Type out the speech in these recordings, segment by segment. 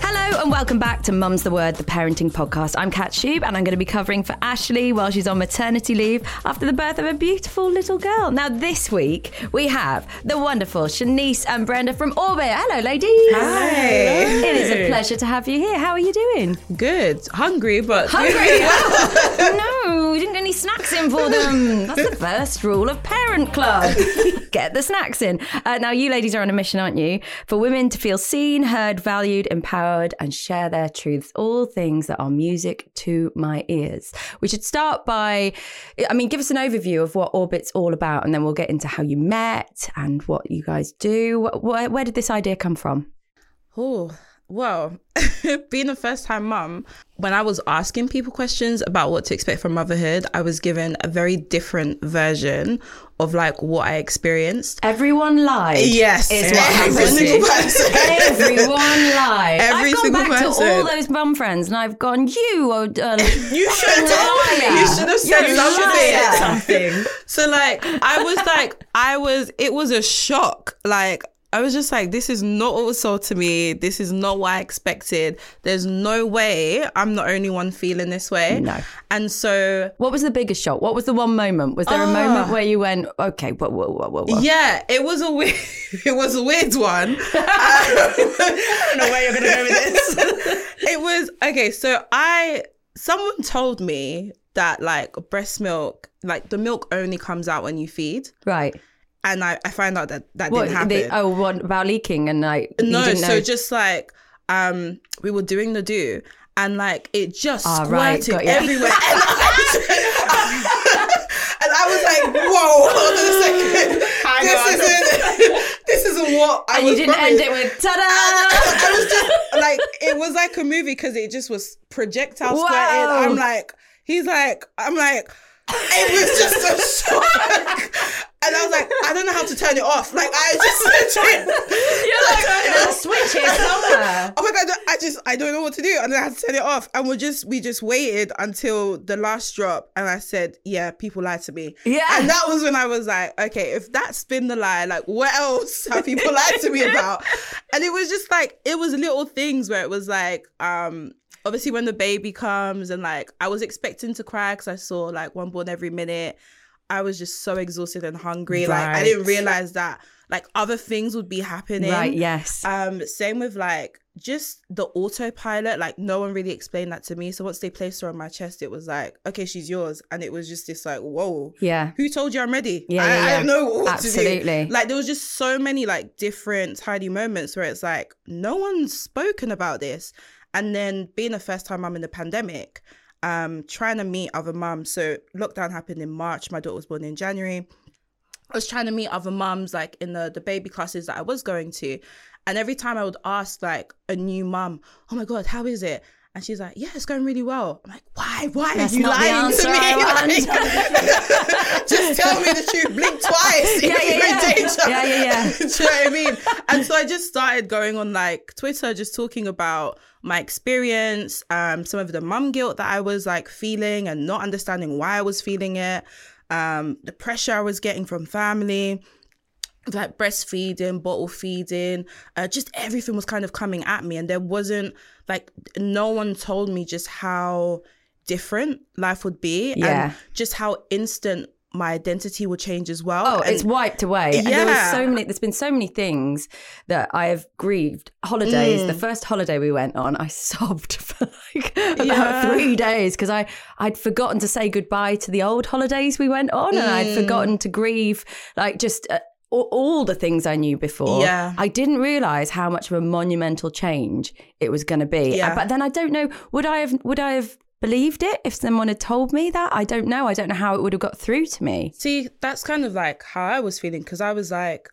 Hello and welcome back to Mum's the Word, the parenting podcast. I'm Kat Shube and I'm going to be covering for Ashley while she's on maternity leave after the birth of a beautiful little girl. Now, this week we have the wonderful Shanice and Brenda from Orbit. Hello, ladies. Hi. It is a pleasure to have you here. How are you doing? Good. Hungry, but Hungry? no, we didn't get any snacks in for them. That's the first rule of Parent Club. Get the snacks in. Uh, now, you ladies are on a mission, aren't you? For women to feel seen, heard, valued, empowered, and share their truths. All things that are music to my ears. We should start by, I mean, give us an overview of what Orbit's all about, and then we'll get into how you met and what you guys do. Where, where did this idea come from? Oh, well, being a first time mum, when I was asking people questions about what to expect from motherhood, I was given a very different version of like what I experienced. Everyone lied. Yes. is what Every happened. single person. Everyone lied. Every I've gone single back to all those mum friends, and I've gone. You, oh, uh, You should have told me. You should have said something. something. So like I was like I was it was a shock. Like I was just like, this is not what was sold to me. This is not what I expected. There's no way I'm the only one feeling this way. No. And so what was the biggest shock? What was the one moment? Was there a ah. moment where you went, okay, whoa, whoa, whoa, whoa, whoa? yeah, it was a weird it was a weird one. I don't know where you're gonna go with this. it was okay, so I someone told me that like breast milk, like the milk only comes out when you feed. Right. And I, I found out that that What? didn't happen. The, oh, what about leaking? And like, you no, didn't so know. just like um, we were doing the do, and like it just Ah, right, squirted got you. everywhere, and I, and I was like, "Whoa, hold on a second, this isn't this isn't what I and was." you didn't promised." end it with ta-da. I was just like, it was like a movie because it just was projectile squirted. Wow. I'm like, he's like, I'm like, it was just a shock. And I was like, I don't know how to turn it off. Like, I just legit. You're like, a switch here somewhere. Oh my god! I just I don't know what to do, and I had to turn it off. And we just we just waited until the last drop, and I said, "Yeah, people lied to me." Yeah. and that was when I was like, "Okay, if that's been the lie, like what else have people lied to me about?" And it was just like it was little things where it was like, um, obviously when the baby comes, and like I was expecting to cry because I saw like one born every minute. I was just so exhausted and hungry. Like I didn't realize that like other things would be happening. Right, yes. Um, same with like just the autopilot. Like no one really explained that to me. So once they placed her on my chest, it was like, okay, she's yours, and it was just this like, whoa, yeah. who told you I'm ready? Yeah, I, yeah, I yeah. don't know what Absolutely. to do. Like there was just so many like different tiny moments where it's like no one's spoken about this, and then being a first time mum in the pandemic. Um, trying to meet other mums. So lockdown happened in March. My daughter was born in January. I was trying to meet other mums like in the the baby classes that I was going to, and every time I would ask like a new mum, "Oh my god, how is it?" And she's like, "Yeah, it's going really well." I'm like, "Why? Why That's are you lying to me? Like, just tell me the truth. Blink twice. Yeah, yeah, you're in yeah. danger." Yeah, yeah, yeah. Do you know what I mean? And so I just started going on like Twitter, just talking about my experience, um, some of the mum guilt that I was like feeling and not understanding why I was feeling it, um, the pressure I was getting from family, like breastfeeding, bottle feeding, uh, just everything was kind of coming at me, and there wasn't like no one told me just how different life would be Yeah. and just how instant my identity will change as well. Oh, And- it's wiped away. And there was Yeah. so many. There's been so many things that I have grieved. Holidays. Mm. The first holiday we went on, I sobbed for like about Yeah. three days because I I'd forgotten to say goodbye to the old holidays we went on, and Mm. I'd forgotten to grieve like just. Uh, all- the things I knew before, Yeah. I didn't realize how much of a monumental change it was going to be. Uh, yeah. But then I don't know. Would I have? Would I have believed it if someone had told me that? I don't know. I don't know how it would have got through to me. See, that's kind of like how I was feeling because I was like,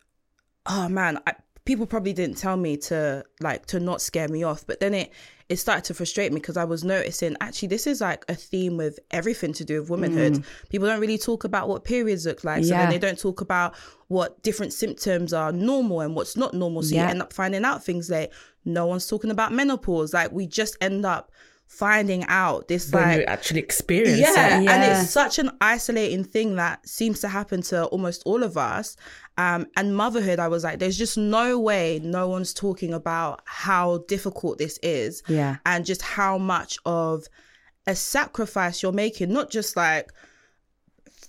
oh man, I, people probably didn't tell me to like to not scare me off, but then it it started to frustrate me because I was noticing actually this is like a theme with everything to do with womanhood. Mm. People don't really talk about what periods look like, so Yeah. then they don't talk about what different symptoms are normal and what's not normal. So Yeah. you end up finding out things like no one's talking about menopause. Like we just end up finding out this when like you actually experience yeah, it. and it's such an isolating thing that seems to happen to almost all of us. Um, and motherhood, I was like, there's just no way no one's talking about how difficult this is, Yeah. and just how much of a sacrifice you're making, not just like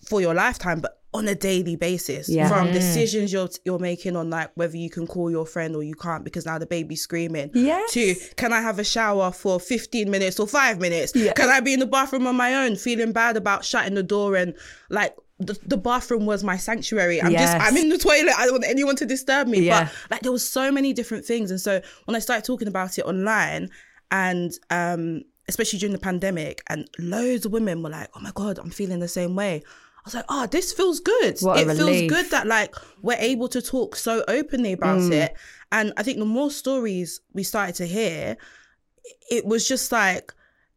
for your lifetime, but on a daily basis. Yeah. From decisions you're you're making on like whether you can call your friend or you can't because now the baby's screaming. Yes. To can I have a shower for 15 minutes or five minutes? Yeah. Can I be in the bathroom on my own, feeling bad about shutting the door and like the, the bathroom was my sanctuary. I'm just I'm in the toilet. I don't want anyone to disturb me. Yeah. But like there was so many different things. And so when I started talking about it online and um especially during the pandemic and loads of women were like, Oh my God, I'm feeling the same way. I was like, oh, this feels good. What it feels good that like we're able to talk so openly about Mm. it. And I think the more stories we started to hear, it was just like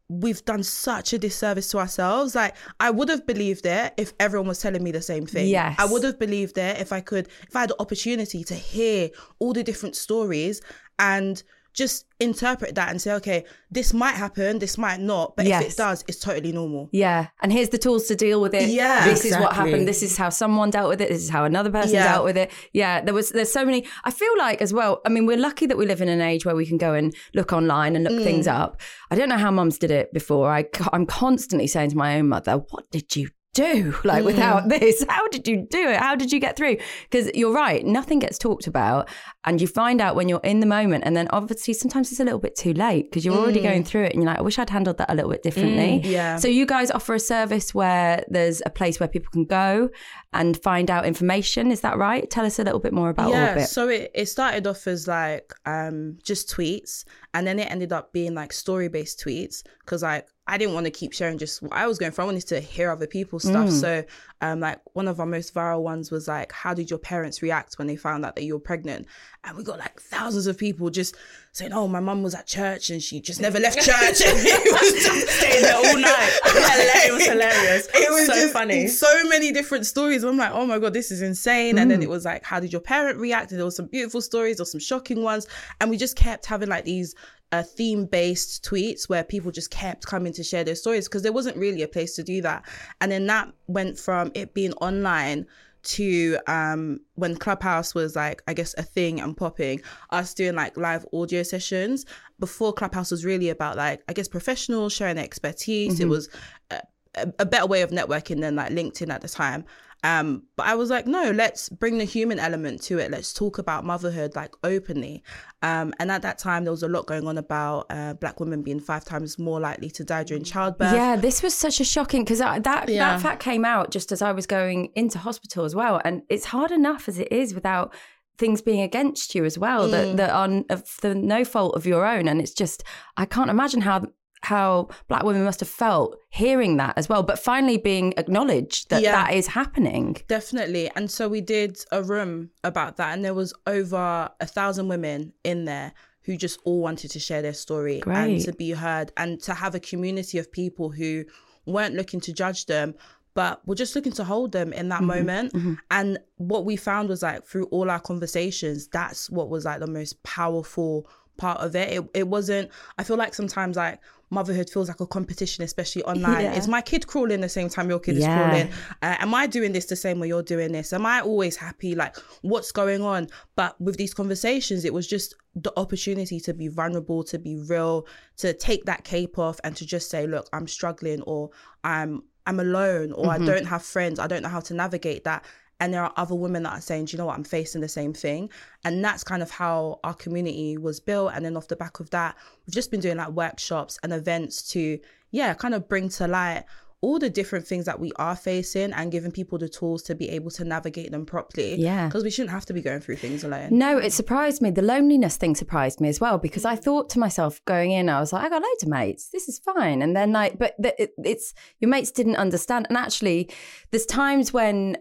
we've done such a disservice to ourselves. Like I would have believed it if everyone was telling me the same thing. Yes. I would have believed it if I could if I had the opportunity to hear all the different stories and just interpret that and say, okay, this might happen, this might not, but if it does, it's totally normal. Yeah, and here's the tools to deal with it. Yeah, this is what happened. This is how someone dealt with it. This is how another person Yeah. dealt with it. Yeah, there was there's so many. I feel like as well. I mean, we're lucky that we live in an age where we can go and look online and look mm. things up. I don't know how mums did it before. I I'm constantly saying to my own mother, "What did you?" Do like without mm. this, how did you do it? How did you get through? Because you're right, nothing gets talked about, and you find out when you're in the moment, and then obviously sometimes it's a little bit too late because you're already going mm. through it, and you're like, I wish I'd handled that a little bit differently. Mm, yeah. So you guys offer a service where there's a place where people can go and find out information. Is that right? Tell us a little bit more about yeah, of it. so it, it started off as like um just tweets and then it ended up being like story based tweets because like I didn't want to keep sharing just what I was going through. I wanted to hear other people's stuff. Mm. So um like one of our most viral ones was like, How did your parents react when they found out that you were pregnant? And we got like thousands of people just saying, Oh, my mum was at church and she just never left church. and it was just Staying there all night. it was hilarious. it was so just funny. so many different stories. I'm like, oh my god, this is insane. And Mm. then it was like, how did your parent react? And there was some beautiful stories, or some shocking ones, and we just kept having like these uh, theme-based tweets where people just kept coming to share their stories because there wasn't really a place to do that. And then that went from it being online to um when clubhouse was like i guess a thing and popping us doing like live audio sessions. Before clubhouse was really about like i guess professionals sharing expertise. It was a, a, a better way of networking than like linkedin at the time um but i was like no let's bring the human element to it. Let's talk about motherhood like openly. Um and at that time there was a lot going on about uh, black women being five times more likely to die during childbirth. Yeah, this was such a shocking because that Yeah. that fact came out just as I was going into hospital as well, and it's hard enough as it is without things being against you as well that that are of the no fault of your own, and it's just I can't imagine how how black women must have felt hearing that as well, but finally being acknowledged that Yeah. that is happening. Definitely. And so we did a room about that, and there was over a thousand women in there who just all wanted to share their story and to be heard and to have a community of people who weren't looking to judge them but were just looking to hold them in that mm-hmm. moment mm-hmm. and what we found was like through all our conversations that's what was like the most powerful part of it it, it wasn't i feel like sometimes like motherhood feels like a competition especially online Yeah. is my kid crawling the same time your kid is crawling uh, am I doing this the same way you're doing this? Am I always happy? Like, what's going on? But with these conversations, it was just the opportunity to be vulnerable, to be real, to take that cape off, and to just say, "Look, I'm struggling," or "I'm." I'm alone or I don't have friends. I don't know how to navigate that. And there are other women that are saying, Do you know what? I'm facing the same thing. And that's kind of how our community was built. And then off the back of that, we've just been doing like workshops and events to, yeah, kind of bring to light all the different things that we are facing and giving people the tools to be able to navigate them properly. Yeah. Because we shouldn't have to be going through things alone. No, it surprised me. The loneliness thing surprised me as well because I thought to myself going in, I was like, I got loads of mates. This is fine. And then like, but the, it, it's your mates didn't understand. And actually, there's times when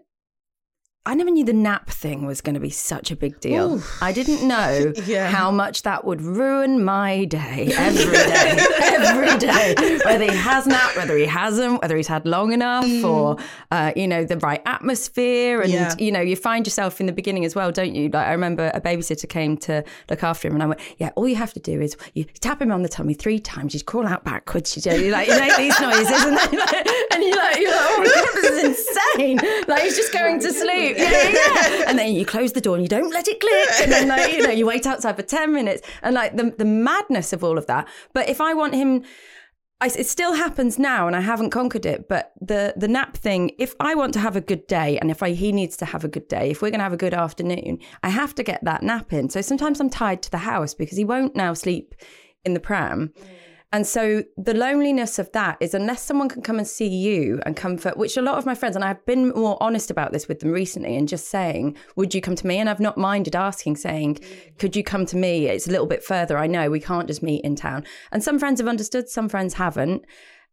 I never knew the nap thing was going to be such a big deal. I didn't know Yeah. how much that would ruin my day every day, every day. Whether he has napped, whether he hasn't, whether he's had long enough, or uh, you know the right atmosphere, and Yeah. you know you find yourself in the beginning as well, don't you? Like I remember a babysitter came to look after him, and I went, "Yeah, all you have to do is you tap him on the tummy three times, you crawl out backwards, you do like you make these noises, and then and you're like, you're like, oh my god, this is insane! Like he's just going to sleep, yeah, yeah. And then you close the door and you don't let it click, and then like you know you wait outside for ten minutes, and like the the madness of all of that. But if I want him. I, it still happens now, and I haven't conquered it. But the the nap thing, if I want to have a good day, and if I, he needs to have a good day, if we're going to have a good afternoon, I have to get that nap in. So sometimes I'm tied to the house because he won't now sleep in the pram. Mm. And so the loneliness of that is unless someone can come and see you and comfort, which a lot of my friends, and I've been more honest about this with them recently and just saying, would you come to me? And I've not minded asking, saying, could you come to me? It's a little bit further. I know we can't just meet in town. And some friends have understood, some friends haven't.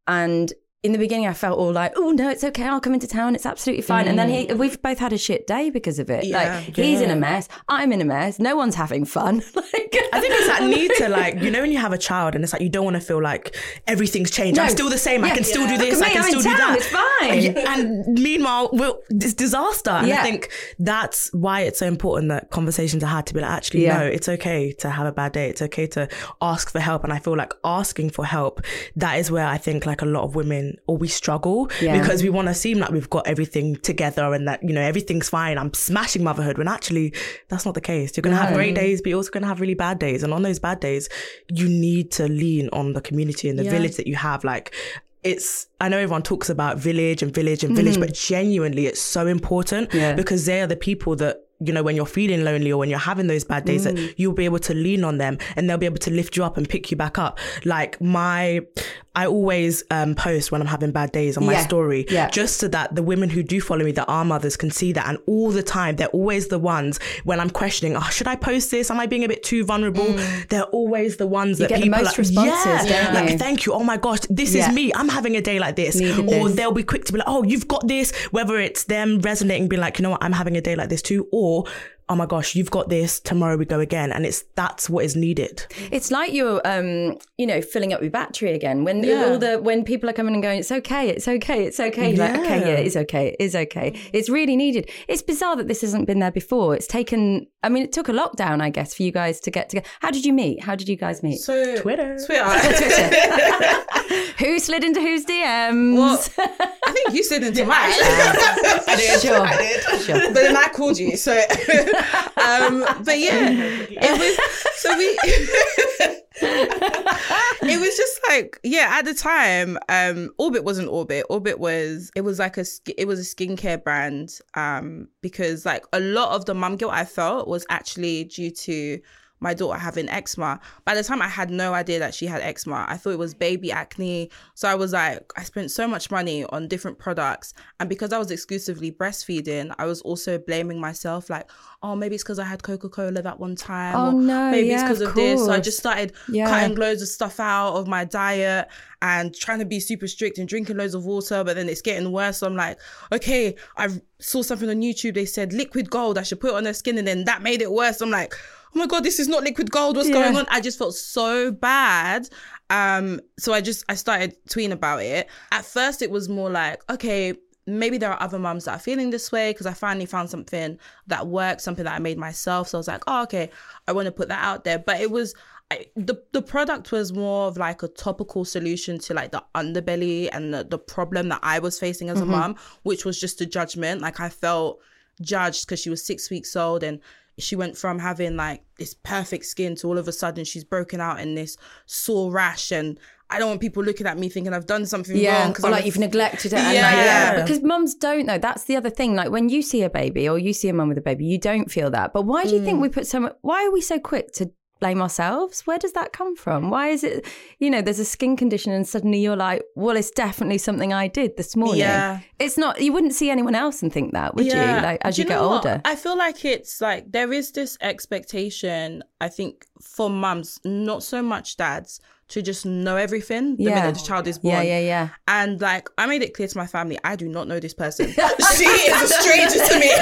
And in the beginning, I felt all like, "Oh no, it's okay. I'll come into town. It's absolutely fine." And then he, mm. we've both had a shit day because of it. Yeah. like he's in a mess, I'm in a mess. No one's having fun. like, I think it's that need to like, you know, when you have a child and it's like you don't want to feel like everything's changed. I'm still the same. I Yeah. can still do this. I can I'm still do town, that. it's fine. Yeah, And meanwhile, well, it's disaster. And Yeah. I think that's why it's so important that conversations are had to be like, actually, Yeah. no, it's okay to have a bad day. It's okay to ask for help. And I feel like asking for help, that is where I think like a lot of women or we struggle Yeah. because we want to seem like we've got everything together and that, you know, everything's fine. I'm smashing motherhood when actually that's not the case. You're going to have great days, but you're also going to have really bad days. And on those bad days, you need to lean on the community and the village that you have. Like, it's I know everyone talks about village and village and village, but genuinely it's so important Mm-hmm. Yeah. because they are the people that you know when you're feeling lonely or when you're having those bad days Mm. that you'll be able to lean on them and they'll be able to lift you up and pick you back up. Like my I always um, post when I'm having bad days on my Yeah. story Yeah. just so that the women who do follow me that are mothers can see that and all the time they're always the ones when I'm questioning, oh, should I post this? Am I being a bit too vulnerable? They're always the ones that Mm. get the people most are, responses, yeah, like you? thank you. Oh my gosh, this Yeah. is me. I'm having a day like this. Needed or this. they'll be quick to be like, oh, you've got this. Whether it's them resonating, being like, you know what, I'm having a day like this too, or or oh my gosh, you've got this. Tomorrow we go again, and it's that's what is needed. It's like you're, um, you know, filling up your battery again. When Yeah. all the when people are coming and going, it's okay, it's okay, it's okay. You're Like, okay, yeah, it's okay, it is okay. It's really needed. It's bizarre that this hasn't been there before. It's taken. I mean, it took a lockdown, I guess, for you guys to get together. How did you meet? How did you guys meet? So Twitter. Twitter. Who slid into whose DMs? well, I think you slid into mine. I did. Sure. I did. Sure. But then I called you. So, um, but yeah, it was. So we. it was just like yeah at the time um orbit wasn't orbit orbit was it was like a it was a skincare brand um because like a lot of the mum guilt i felt was actually due to my daughter having eczema. By the time I had no idea that she had eczema, I thought it was baby acne. So I was like, I spent so much money on different products. And because I was exclusively breastfeeding, I was also blaming myself, like, oh, maybe it's because I had Coca Cola that one time. Oh, no, Maybe it's because of of, this. So I just started Yeah. cutting loads of stuff out of my diet and trying to be super strict and drinking loads of water. But then it's getting worse. So I'm like, okay, I saw something on YouTube. They said liquid gold. I should put it on their skin. And then that made it worse. I'm like, oh my god this is not liquid gold what's going on? I just felt so bad. Um so i just i started tweeting about it. At first it was more like okay maybe there are other mums that are feeling this way because i finally found something that worked, something that i made myself. So i was like oh okay i want to put that out there. But it was I, the the product was more of like a topical solution to like the underbelly and the, the problem that I was facing as a mom, which was just a judgment. Like I felt judged because she was six weeks old and she went from having like this perfect skin to all of a sudden she's broken out in this sore rash and I don't want people looking at me thinking I've done something Yeah, wrong or I'm like a- you've neglected it. Yeah. like, yeah, because mums don't know. That's the other thing. Like when you see a baby or you see a mum with a baby, you don't feel that. But why do you Mm. think we put so much? Why are we so quick to blame ourselves? Where does that come from? Why is it? You know, there's a skin condition, and suddenly you're like, well, it's definitely something I did this morning. Yeah. It's not. You wouldn't see anyone else and think that, would you? Like as Do you, get know what? older. I feel like it's like there is this expectation, I think, for mums, not so much dads, to just know everything the Yeah. minute the child is born. Yeah, yeah, yeah. And like I made it clear to my family, I do not know this person. she is a stranger to me.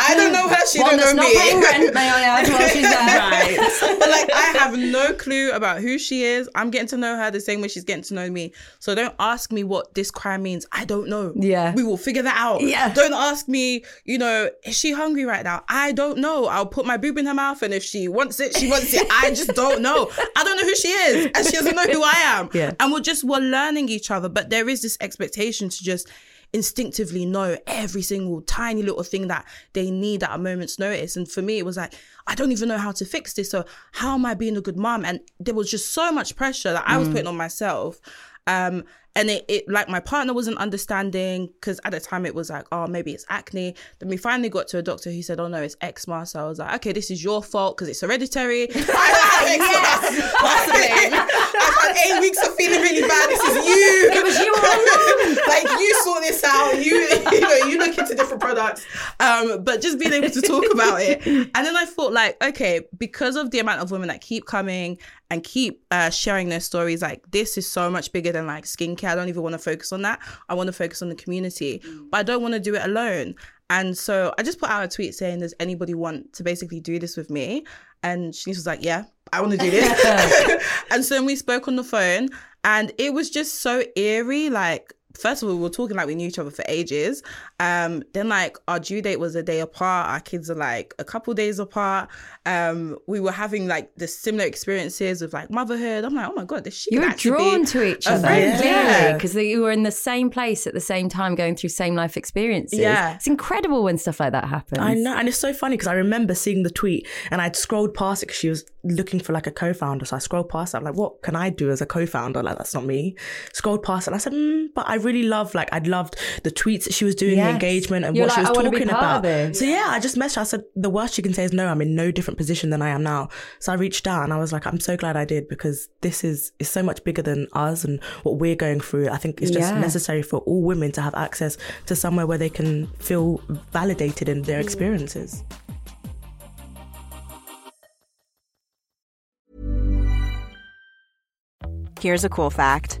I don't know her, she One don't know me. rent, may I add, while she's there. Right. but like I have no clue about who she is. I'm getting to know her the same way she's getting to know me. So don't ask me what this crime means. I don't know. Yeah. We will figure that out. Yeah. Don't ask me, you know, is she hungry right now? I don't know. I'll put my boob in her mouth and if she wants it, she wants it. I just don't know. I don't know who she is. And she doesn't know who I am. Yeah. And we're just we're learning each other. But there is this expectation to just instinctively know every single tiny little thing that they need at a moment's notice. And for me, it was like, I don't even know how to fix this. So how am I being a good mom? And there was just so much pressure that I was putting on myself. Um, and it, it like my partner wasn't understanding because at the time it was like, oh, maybe it's acne. Then we finally got to a doctor who said, oh no, it's eczema. So I was like, okay, this is your fault because it's hereditary. I don't have eczema. That's the blame. I've had eight weeks of feeling really bad. This is you. It was you like you sort this out. You you know you look into different products. Um, but just being able to talk about it. And then I thought like, okay, because of the amount of women that keep coming and keep uh, sharing their stories, like this is so much bigger than like skincare. I don't even want to focus on that. I want to focus on the community, mm. but I don't want to do it alone. And so I just put out a tweet saying, "Does anybody want to basically do this with me?" And Shanice was like, "Yeah, I want to do this." and so then we spoke on the phone, and it was just so eerie. Like, first of all, we were talking like we knew each other for ages. Um, then like our due date was a day apart. Our kids are like a couple days apart. Um, we were having like the similar experiences of like motherhood. I'm like, oh my god, this shit. You were drawn be to each other, friend. Yeah. because you were in the same place at the same time, going through same life experiences. Yeah. it's incredible when stuff like that happens. I know, and it's so funny because I remember seeing the tweet and I'd scrolled past it because she was looking for like a co-founder. So I scrolled past it. I'm like, what can I do as a co-founder? Like, that's not me. Scrolled past it and I said, mm, but I really love, like, I'd loved the tweets that she was doing, the engagement and You're what she was "I wanna be talking part about. of this. So yeah, I just messaged her. I said, the worst you can say is no, I'm in no different position than I am now. So I reached out and I was like, I'm so glad I did because this is, is so much bigger than us and what we're going through. I think it's just Yeah. necessary for all women to have access to somewhere where they can feel validated in their experiences. Here's a cool fact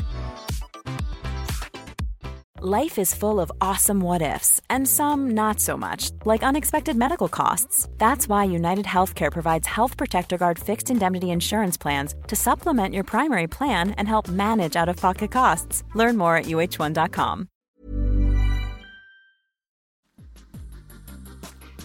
Life is full of awesome what ifs, and some not so much, like unexpected medical costs. That's why United Healthcare provides Health Protector Guard fixed indemnity insurance plans to supplement your primary plan and help manage out of pocket costs. Learn more at uh1.com.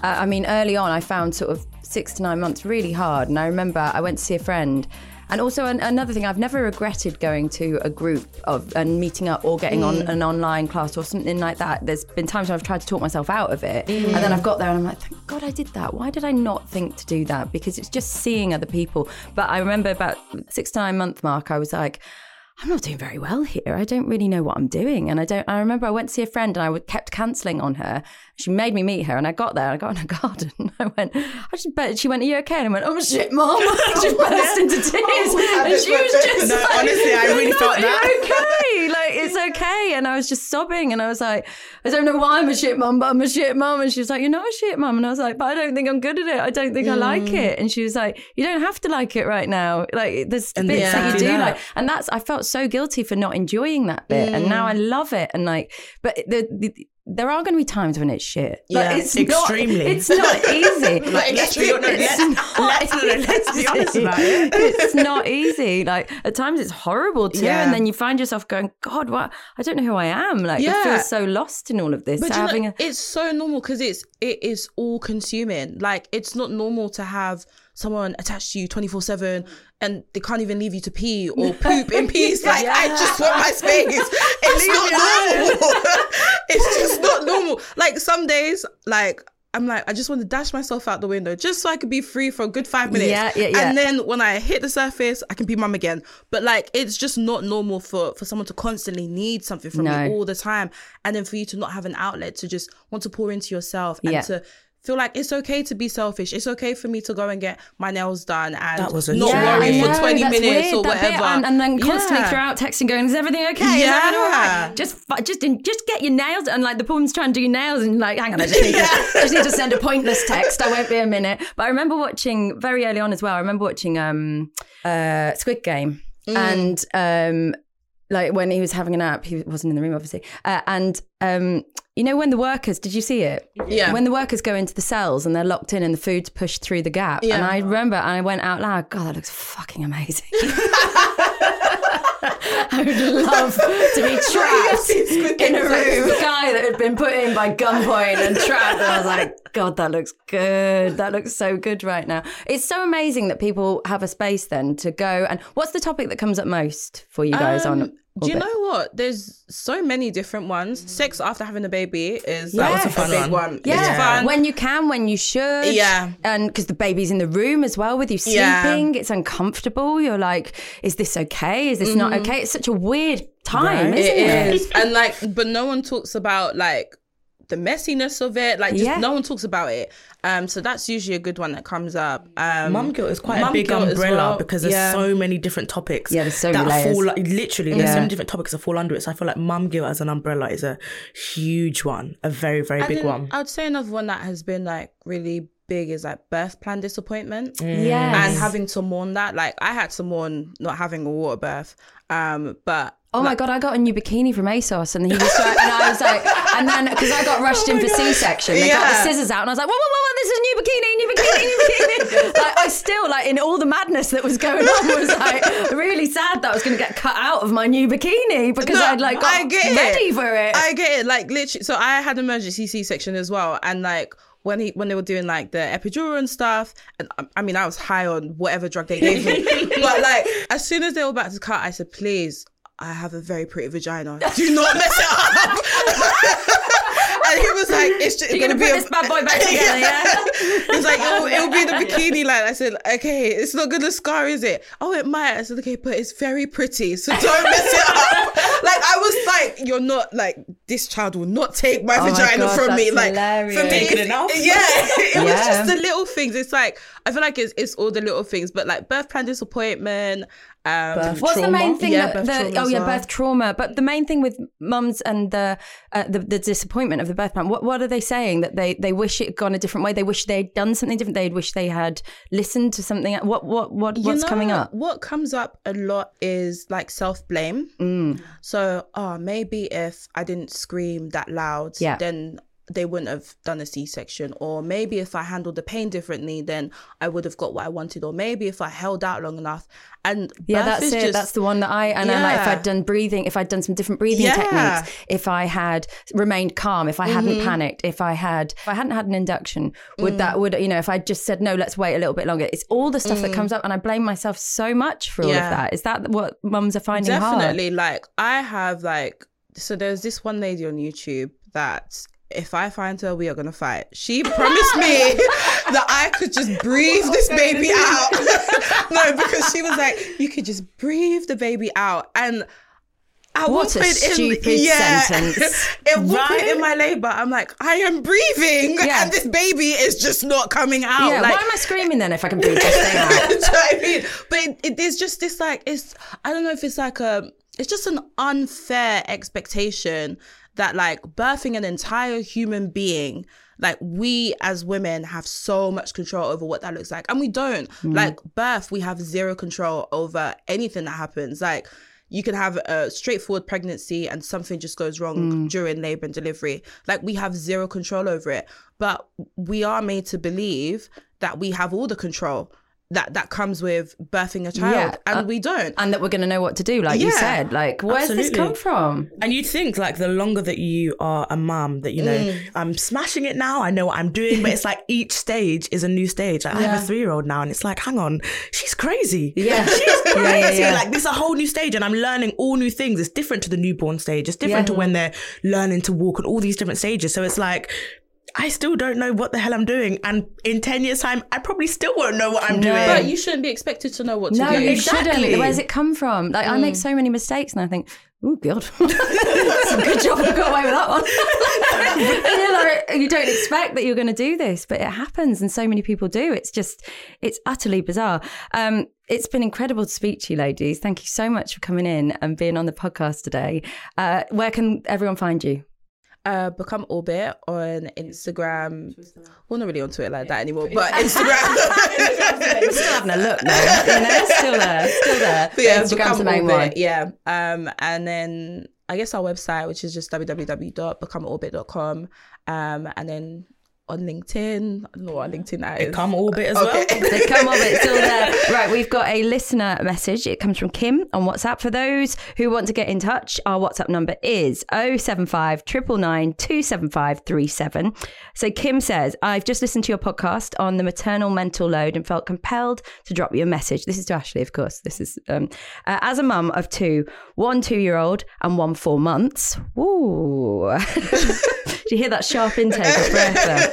Uh, I mean, early on, I found sort of six to nine months really hard. And I remember I went to see a friend. And also, an, another thing, I've never regretted going to a group of and meeting up or getting on mm. an online class or something like that. There's been times when I've tried to talk myself out of it. And then I've got there and I'm like, thank God I did that. Why did I not think to do that? Because it's just seeing other people. But I remember about six to nine month mark, I was like, I'm not doing very well here. I don't really know what I'm doing. And I don't, I remember I went to see a friend and I kept cancelling on her. She made me meet her and I got there and I got in her garden. I went, I just bet, she went, Are you okay? And I went, Oh shit, mom. I just burst into tears. and she was just No, like, honestly, I really "No, felt that." okay. Like, it's okay. And I was just sobbing and I was like, I don't know why I'm a shit mom, but I'm a shit mom. And she was like, You're not a shit mom. And I was like, But I don't think I'm good at it. I don't think I like Mm. it. And she was like, You don't have to like it right now. Like, there's And bits that you do that. like. And that's, I felt so guilty for not enjoying that bit. And now I Mm. love it. And like, but the, the there are going to be times when it's shit. Yeah, like, it's extremely. Not, it's not easy. Like, let's be honest. It's Let's- not let's- no, no, let's be honest easy. about it. It's not easy. Like at times it's horrible too, Yeah. and then you find yourself going, "God, what? I don't know who I am." Like Yeah. I feel so lost in all of this. But you know, a, it's so normal because it's it is all consuming. Like it's not normal to have someone attached to you twenty four seven and they can't even leave you to pee or poop in peace. Like I just want my space. It's not normal. it's just not normal. Like some days, like. I'm like, I just want to dash myself out the window just so I could be free for a good five minutes. Yeah, yeah, yeah. And then when I hit the surface, I can be mum again. But like, it's just not normal for for someone to constantly need something from No. you all the time, and then for you to not have an outlet to just want to pour into yourself and Yeah. to feel like it's okay to be selfish. It's okay for me to go and get my nails done and That was a not Yeah, worry I for twenty that's minutes weird, or whatever. and, and then constantly Yeah. throughout texting, going, "Is everything okay? Is everything all Yeah. right? Just, just, just get your nails." And like the woman's trying to do your nails, and like, hang on, I just need, to, just need to send a pointless text. I won't be a minute. But I remember watching very early on as well. I remember watching um, uh, Squid Game, Mm. and um, like when he was having a nap, he wasn't in the room, obviously. Uh, and um, you know when the workers, did you see it? Yeah. When the workers go into the cells and they're locked in, and the food's pushed through the gap. Yeah. And I remember, I went out loud. God, that looks fucking amazing. I would love to be trapped in a room, a guy that had been put in by gunpoint and trapped. And I was like, God, that looks good. That looks so good right now. It's so amazing that people have a space then to go. And what's the topic that comes up most for you guys on? Do you Orbit? know what? There's so many different ones. Sex after having a baby is That like was a a fun big one. one. Yeah, It's fun. when you can, when you should. Yeah. and because the baby's in the room as well with you Yeah. sleeping, it's uncomfortable. You're like, is this okay? Is this not okay? It's such a weird time, Right. isn't it? Mm-hmm. It is. and like, but no one talks about like the messiness of it. Like, just Yeah. no one talks about it. Um, so that's usually a good one that comes up. Um, Mum guilt is quite a big umbrella well. because there's Yeah. so many different topics. Yeah, there's so that many layers. fall like, literally. There's so many different topics that fall under it. So I feel like mum guilt as an umbrella is a huge one, a very very and big one. I would say another one that has been like really big is like birth plan disappointment. Yes. And having to mourn that, like I had to mourn not having a water birth, um, but Oh my god! I got a new bikini from ASOS, and he was trying, and I was like, and then because I got rushed oh in for C-section, they got Yeah. the scissors out, and I was like, whoa, whoa, whoa, whoa this is a new bikini, new bikini, new bikini. like, I still like in all the madness that was going on was like really sad that I was going to get cut out of my new bikini because No, I'd like got I get ready it. for it. I get it. Like literally, so I had emergency C section as well, and like when he when they were doing like the epidural and stuff, and I, I mean I was high on whatever drug they gave me, but like as soon as they were about to cut, I said, please. I have a very pretty vagina. Do not mess it up. and he was like, "It's just, You're gonna, gonna be put a- this bad boy back together, yeah? He's like, it'll, it'll be the bikini line. I said, okay, it's not gonna scar, is it? Oh, it might. I said, okay, but it's very pretty, so don't mess it up. like I was like, you're not like this child will not take my Oh my vagina God, from me. that's Like hilarious. for me, Taken it's- enough? Yeah, it was just the little things. It's like I feel like it's it's all the little things, but like birth plan disappointment. Um, Birth What's the main thing? Yeah, that, the, oh yeah, well. birth trauma. But the main thing with mums and the, uh, the the disappointment of the birth plan. What what are they saying? That they they wish it had gone a different way. They wish they'd done something different. They'd wish they had listened to something. What what what You what's know, coming up? What comes up a lot is like self blame. Mm. So, oh, maybe if I didn't scream that loud, Yeah. then they wouldn't have done a C section. Or maybe if I handled the pain differently, then I would have got what I wanted. Or maybe if I held out long enough. And Yeah, that's it. just- that's the one that I and then like if I'd done breathing, if I'd done some different breathing Yeah. techniques, if I had remained calm, if I hadn't Mm-hmm. panicked, if I had if I hadn't had an induction, would Mm. that would you know if I just said no, let's wait a little bit longer. It's all the stuff that comes up, and I blame myself so much for all of Mm. That. Is that what mums are finding hard? Definitely. Like I have like so there's this one lady on YouTube that if I find her, we are gonna fight. She promised me that I could just breathe this baby out. no, because she was like, you could just breathe the baby out. And at What one a point in- stupid sentence. At one point in my labor, I'm like, I am breathing, Yeah. and this baby is just not coming out. yeah, like, why am I screaming then if I can breathe this thing out? You know I mean? But it, it, there's just this like it's I don't know if it's like a it's just an unfair expectation that like birthing an entire human being like we as women have so much control over what that looks like and we don't. Mm. Like birth we have zero control over anything that happens. Like you can have a straightforward pregnancy and something just goes wrong mm. during labor and delivery. Like we have zero control over it. But we are made to believe that we have all the control that that comes with birthing a child Yeah, and uh, we don't And that we're going to know what to do, like you said. Like, where's this come from? And you'd think like the longer that you are a mum, that you know, Mm. I'm smashing it now. I know what I'm doing, but it's like each stage is a new stage. Like, I have a three year old now, and it's like, hang on, she's crazy. Yeah. she's Yeah, crazy. yeah, yeah. Like this is a whole new stage, and I'm learning all new things. It's different to the newborn stage. It's different Yeah. to when they're learning to walk and all these different stages. So it's like. I still don't know what the hell I'm doing, and in ten years' time, I probably still won't know what I'm doing. but you shouldn't be expected to know what to No, do you Exactly. shouldn't. Where's it come from? Like, I make so many mistakes and I think, oh, God. It's a good job I got away with that one. And you're like, you don't expect that you're going to do this, but it happens and so many people do. It's just, it's utterly bizarre. Um, it's been incredible to speak to you, ladies. Thank you so much for coming in and being on the podcast today. Uh, where can everyone find you? Uh, become orbit on Instagram. Well, not really on Twitter like that anymore, but Instagram. We're still having a look now. You know, still there, still there. But yeah, Instagram's become the main orbit. one. Yeah. Um, and then I guess our website, which is just www.becomeorbit.com. Um, and then on LinkedIn, I don't know what LinkedIn that is. Come orbit as Okay. well. They come of it still there. Right, we've got a listener message. It comes from Kim on WhatsApp. For those who want to get in touch, our WhatsApp number is 075 999 27537. So Kim says, I've just listened to your podcast on the maternal mental load and felt compelled to drop you a message. This is to Ashley, of course. This is um, uh, as a mum of two, one two year old and one four months. Ooh. Did you hear that sharp intake of breath there?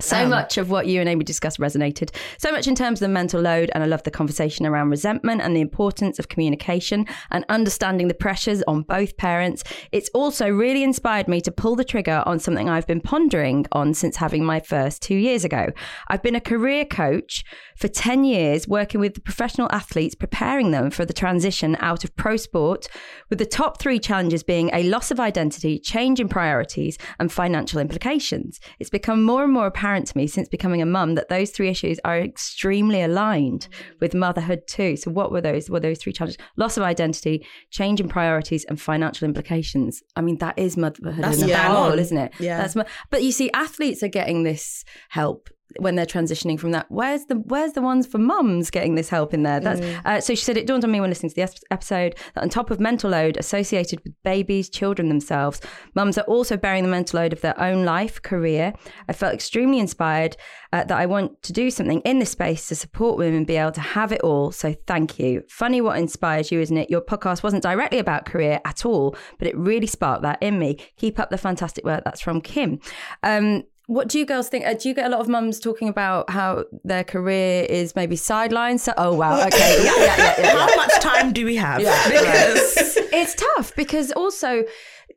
So much of what you and Amy discussed resonated. So much in terms of the mental load, and I love the conversation around resentment and the importance of communication and understanding the pressures on both parents. It's also really inspired me to pull the trigger on something I've been pondering on since having my first two years ago. I've been a career coach for 10 years, working with the professional athletes, preparing them for the transition out of pro sport, with the top three challenges being a loss of identity, change in priorities, and financial implications. It's become more and more apparent to me since becoming a mum that those three issues are extremely aligned with motherhood too. So, what were those? Were those three challenges? Loss of identity, change in priorities, and financial implications. I mean, that is motherhood That's in a whole, on. isn't it? Yeah. That's but you see, athletes are getting this help when they're transitioning from that. Where's the Where's the ones for mums getting this help in there? That's uh, so. She said it dawned on me when listening to the episode that on top of mental load associated with babies, children themselves, mums are also bearing the mental load of their own life, career. I felt extremely inspired uh, that I want to do something in this space to support women be able to have it all. So thank you. Funny what inspires you, isn't it? Your podcast wasn't directly about career at all, but it really sparked that in me. Keep up the fantastic work. That's from Kim. Um, what do you girls think? Uh, do you get a lot of mums talking about how their career is maybe sidelined? So, oh wow, okay, yeah, yeah, yeah, yeah. How much time do we have? because it's tough because also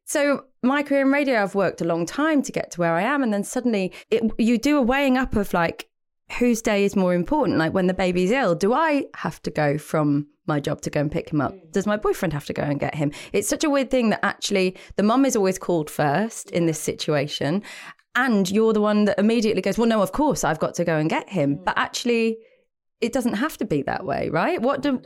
so my career in radio i've worked a long time to get to where i am and then suddenly it, you do a weighing up of like whose day is more important like when the baby's ill do i have to go from my job to go and pick him up does my boyfriend have to go and get him it's such a weird thing that actually the mum is always called first in this situation and you're the one that immediately goes well no of course i've got to go and get him. Mm. But actually it doesn't have to be that way, right? What do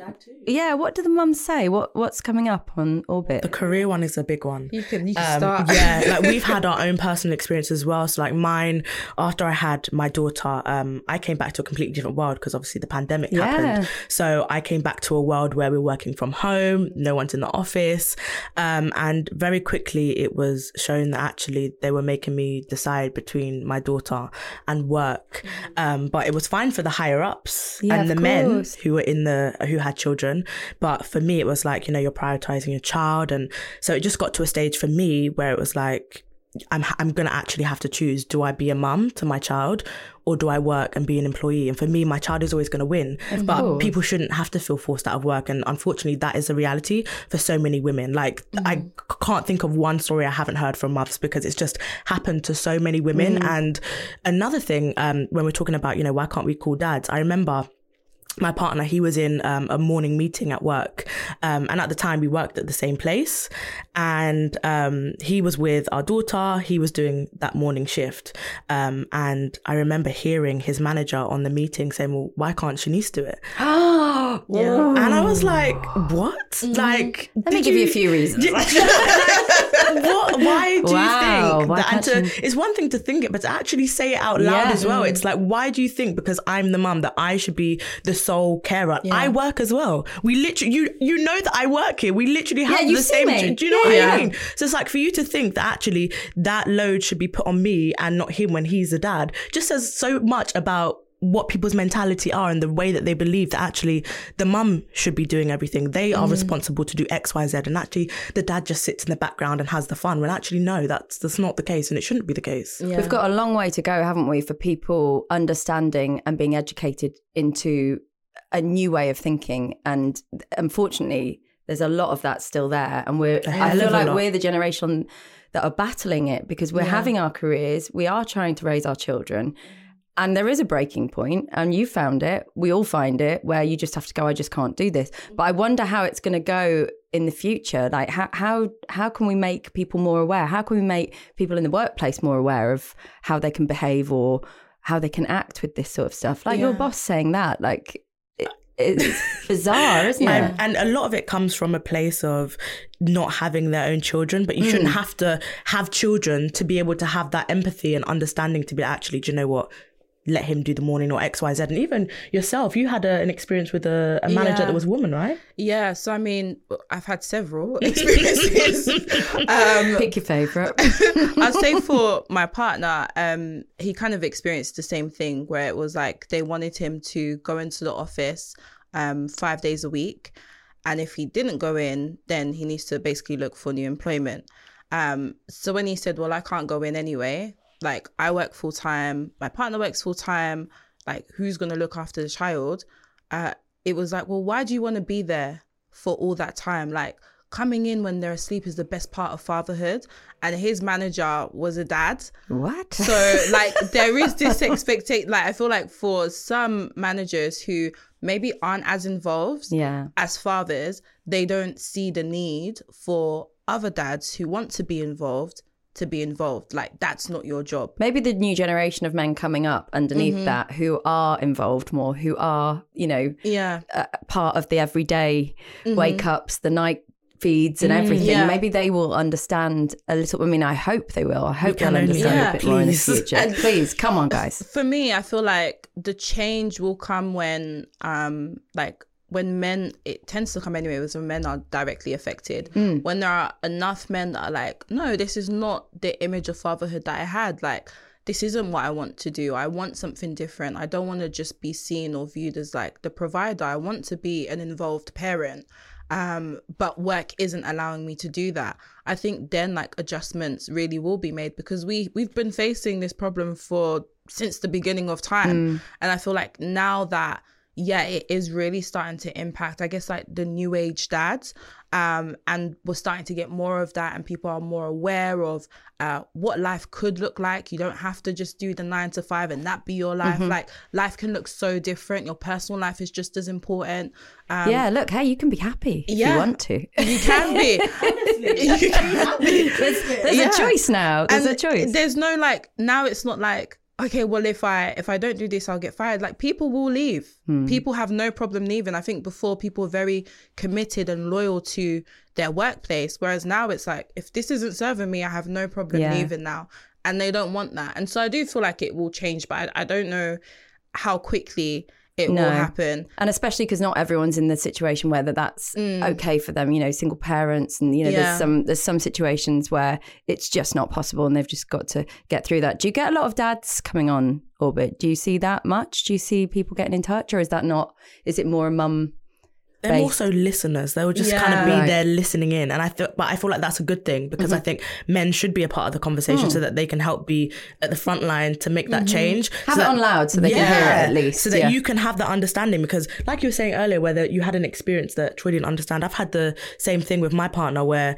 yeah? What do the mums say? What what's coming up on orbit? the career one is a big one. You can you can Um, start. yeah, like we've had our own personal experience as well. So like mine, after I had my daughter, um, I came back to a completely different world because obviously the pandemic Yeah. happened. So I came back to a world where we're working from home, no one's in the office, um, and very quickly it was shown that actually they were making me decide between my daughter and work. Um, but it was fine for the higher ups Yeah, and the men who were in the who had children. But for me it was like you know you're prioritizing your child. And so it just got to a stage for me where it was like I'm I'm gonna actually have to choose: do I be a mum to my child, or do I work and be an employee? And for me, my child is always gonna win. but course. people shouldn't have to feel forced out of work, and unfortunately, that is a reality for so many women. Like I c- can't think of one story I haven't heard from mothers because it's just happened to so many women. And another thing, um, when we're talking about you know why can't we call dads? I remember my partner he was in um, a morning meeting at work um, and at the time we worked at the same place. And um, he was with our daughter. He was doing that morning shift. Um, and i remember hearing his manager on the meeting saying well why can't shanice do it? Oh, and i was like what? Like Let me give you a few reasons. what? Why do Wow, you think that? And to, it's one thing to think it, but to actually say it out loud Yeah. as well. It's like, why do you think because I'm the mum that I should be the sole carer? I work as well. We literally, you you know that I work here. We literally have you the same. me. Do you know what Yeah. I mean? So it's like for you to think that actually that load should be put on me and not him when he's a dad, just says so much about what people's mentality are and the way that they believe that actually the mum should be doing everything. They are mm. responsible to do X, Y, Z, and actually the dad just sits in the background and has the fun. When actually no, that's that's not the case, and it shouldn't be the case. We've got a long way to go, haven't we, for people understanding and being educated into a new way of thinking. And unfortunately, there's a lot of that still there. And we're, I feel like we're the generation that are battling it because we're having our careers, we are trying to raise our children. And there is a breaking point, and you found it. We all find it where you just have to go. I just can't do this. But I wonder how it's going to go in the future. Like how how how can we make people more aware? How can we make people in the workplace more aware of how they can behave or how they can act with this sort of stuff? Like your boss saying that, like it, it's bizarre, isn't it? And, and a lot of it comes from a place of not having their own children, but you shouldn't Mm. have to have children to be able to have that empathy and understanding to be actually, do you know what? Let him do the morning or X, Y, Z. And even yourself, you had a, an experience with a, a manager Yeah. that was a woman, right? Yeah, so I mean, I've had several experiences. um, Pick your favorite. I'd say for my partner, um, he kind of experienced the same thing where it was like they wanted him to go into the office um, five days a week. And if he didn't go in, then he needs to basically look for new employment. Um, so when he said, Well, I can't go in anyway, like I work full time, my partner works full time, like who's going to look after the child? Uh, it was like, Well, why do you want to be there for all that time? Like, coming in when they're asleep is the best part of fatherhood. And his manager was a dad. what? So like there is this expectation like I feel like for some managers who maybe aren't as involved yeah. as fathers, they don't see the need for other dads who want to be involved to be involved. Like that's not your job. maybe the new generation of men coming up underneath Mm-hmm. that who are involved more, who are, you know, Yeah. uh, part of the everyday wake ups, the night feeds, and everything. Mm-hmm. Mm, yeah. Maybe they will understand a little. I mean, I hope they will. I hope they'll understand hope. a bit more in the future. And- Please, come on, guys. For me, I feel like the change will come when um like when men it tends to come anyway was when men are directly affected. When there are enough men that are like no this is not the image of fatherhood that i had. Like this isn't what i want to do. I want something different. I don't want to just be seen or viewed as like the provider. I want to be an involved parent. Um but work isn't allowing me to do that. I think then like adjustments really will be made because we we've been facing this problem for since the beginning of time. And i feel like now that yeah it is really starting to impact i guess like the new age dads um and we're starting to get more of that and people are more aware of uh what life could look like you don't have to just do the nine to five and that be your life like life can look so different your personal life is just as important um yeah, look, hey, you can be happy if yeah. you want to. you can be you can be There's, there's Yeah. a choice now. There's and a choice. There's no like now it's not like okay, well if I if I don't do this I'll get fired. Like people will leave. Hmm. People have no problem leaving. I think before people were very committed and loyal to their workplace, whereas now it's like if this isn't serving me, I have no problem Yeah. leaving now. And they don't want that. And so I do feel like it will change, but I, I don't know how quickly it No. will happen. and especially because not everyone's in the situation where that that's okay for them you know single parents and you know Mm. Yeah. there's some there's some situations where it's just not possible and they've just got to get through that do you get a lot of dads coming on orbit do you see that much do you see people getting in touch or is that not is it more a mum they're more so listeners. They will just kind of be Right. there listening in, and I feel, but I feel like that's a good thing because I Mm-hmm. think men should be a part of the conversation Hmm. so that they can help be at the front line to make that change. Mm-hmm. Have So it that- on loud so they can hear it at least, so that yeah. you can have that understanding. Because, like you were saying earlier, whether you had an experience that Troy didn't understand, I've had the same thing with my partner where.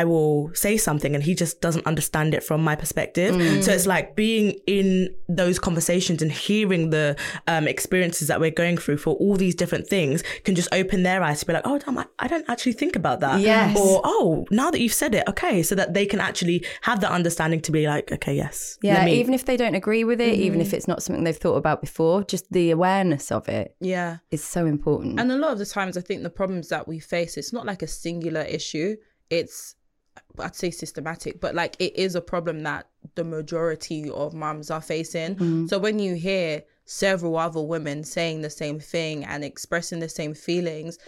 I will say something and he just doesn't understand it from my perspective. Mm. So it's like being in those conversations and hearing the um, experiences that we're going through for all these different things can just open their eyes to be like, oh, damn, I, I don't actually think about that. Yes. Or, oh, now that you've said it, okay. So that they can actually have that understanding to be like, okay, yes. let Yeah, me- even if they don't agree with it, even if it's not something they've thought about before, just the awareness of it Yeah. is so important. And a lot of the times, I think the problems that we face, it's not like a singular issue. It's, I'd say systematic, but like it is a problem that the majority of moms are facing. So when you hear several other women saying the same thing and expressing the same feelings,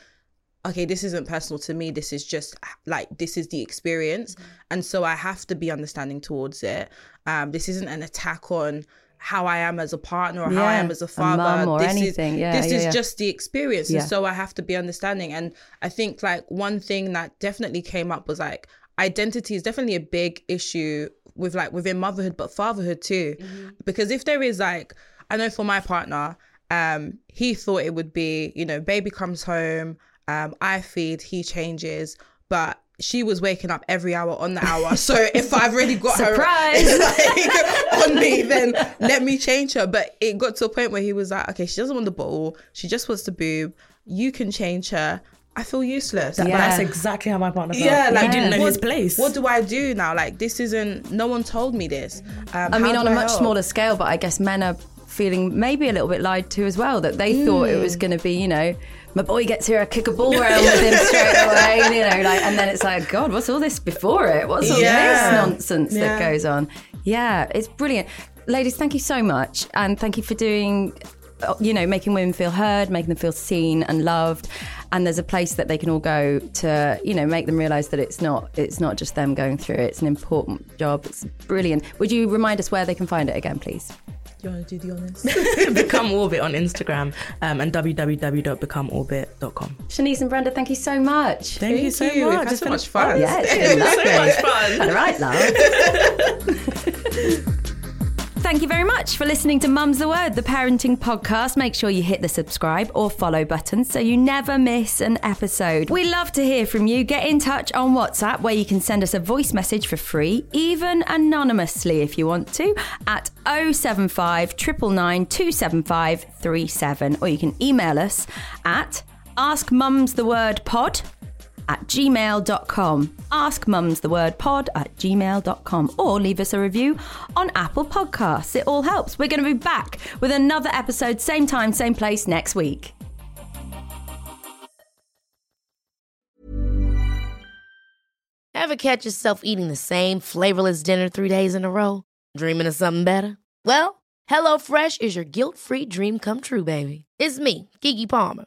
okay, this isn't personal to me. This is just like this is the experience, and so I have to be understanding towards it. Um, this isn't an attack on how I am as a partner or how I am as a a father. mum or this anything. Is, Yeah, this yeah, is yeah. just the experience, Yeah. and so I have to be understanding. And I think like one thing that definitely came up was like identity is definitely a big issue with like within motherhood, but fatherhood too, because if there is like I know for my partner, um, he thought it would be you know baby comes home, um, I feed, he changes, but she was waking up every hour on the hour. So if I've already got Surprise! her like, on me, then let me change her. But it got to a point where he was like, okay, she doesn't want the bottle. She just wants the boob. You can change her. I feel useless. That- Yeah. That's exactly how my partner felt. Yeah, like he didn't know what, his place. What do I do now? Like this isn't. No one told me this. Um, I mean, on do a I much help? smaller scale, but I guess men are feeling maybe a little bit lied to as well. That they thought it Mm. was going to be, you know, my boy gets here, I kick a ball around with him straight away, you know, like, and then it's like, God, what's all this before it? What's all Yeah. this nonsense that goes on? Yeah, it's brilliant, ladies. Thank you so much, and thank you for doing. uh, You know, making women feel heard, making them feel seen and loved, and there's a place that they can all go to, you know, make them realise that it's not it's not just them going through it. It's an important job. It's brilliant. Would you remind us where they can find it again, please? You want to do the honest? Become Orbit on Instagram um, and www.becomeorbit.com. Shanice and Brenda, thank you so much. Thank, you so you. Much. had It's so been much fun. Yeah, it's been lovely. All right, love. Thank you very much for listening to Mum's the Word, the parenting podcast. Make sure you hit the subscribe or follow button so you never miss an episode. We love to hear from you. Get in touch on WhatsApp where you can send us a voice message for free, even anonymously if you want to, at 075 999 275 37. Or you can email us at askmumsthewordpod at gmail.com. Ask mums the word pod at gmail.com or leave us a review on Apple Podcasts. It all helps. We're going to be back with another episode, same time, same place next week. Ever catch yourself eating the same flavorless dinner three days in a row? Dreaming of something better? Well, HelloFresh is your guilt-free dream come true, baby. It's me, Keke Palmer.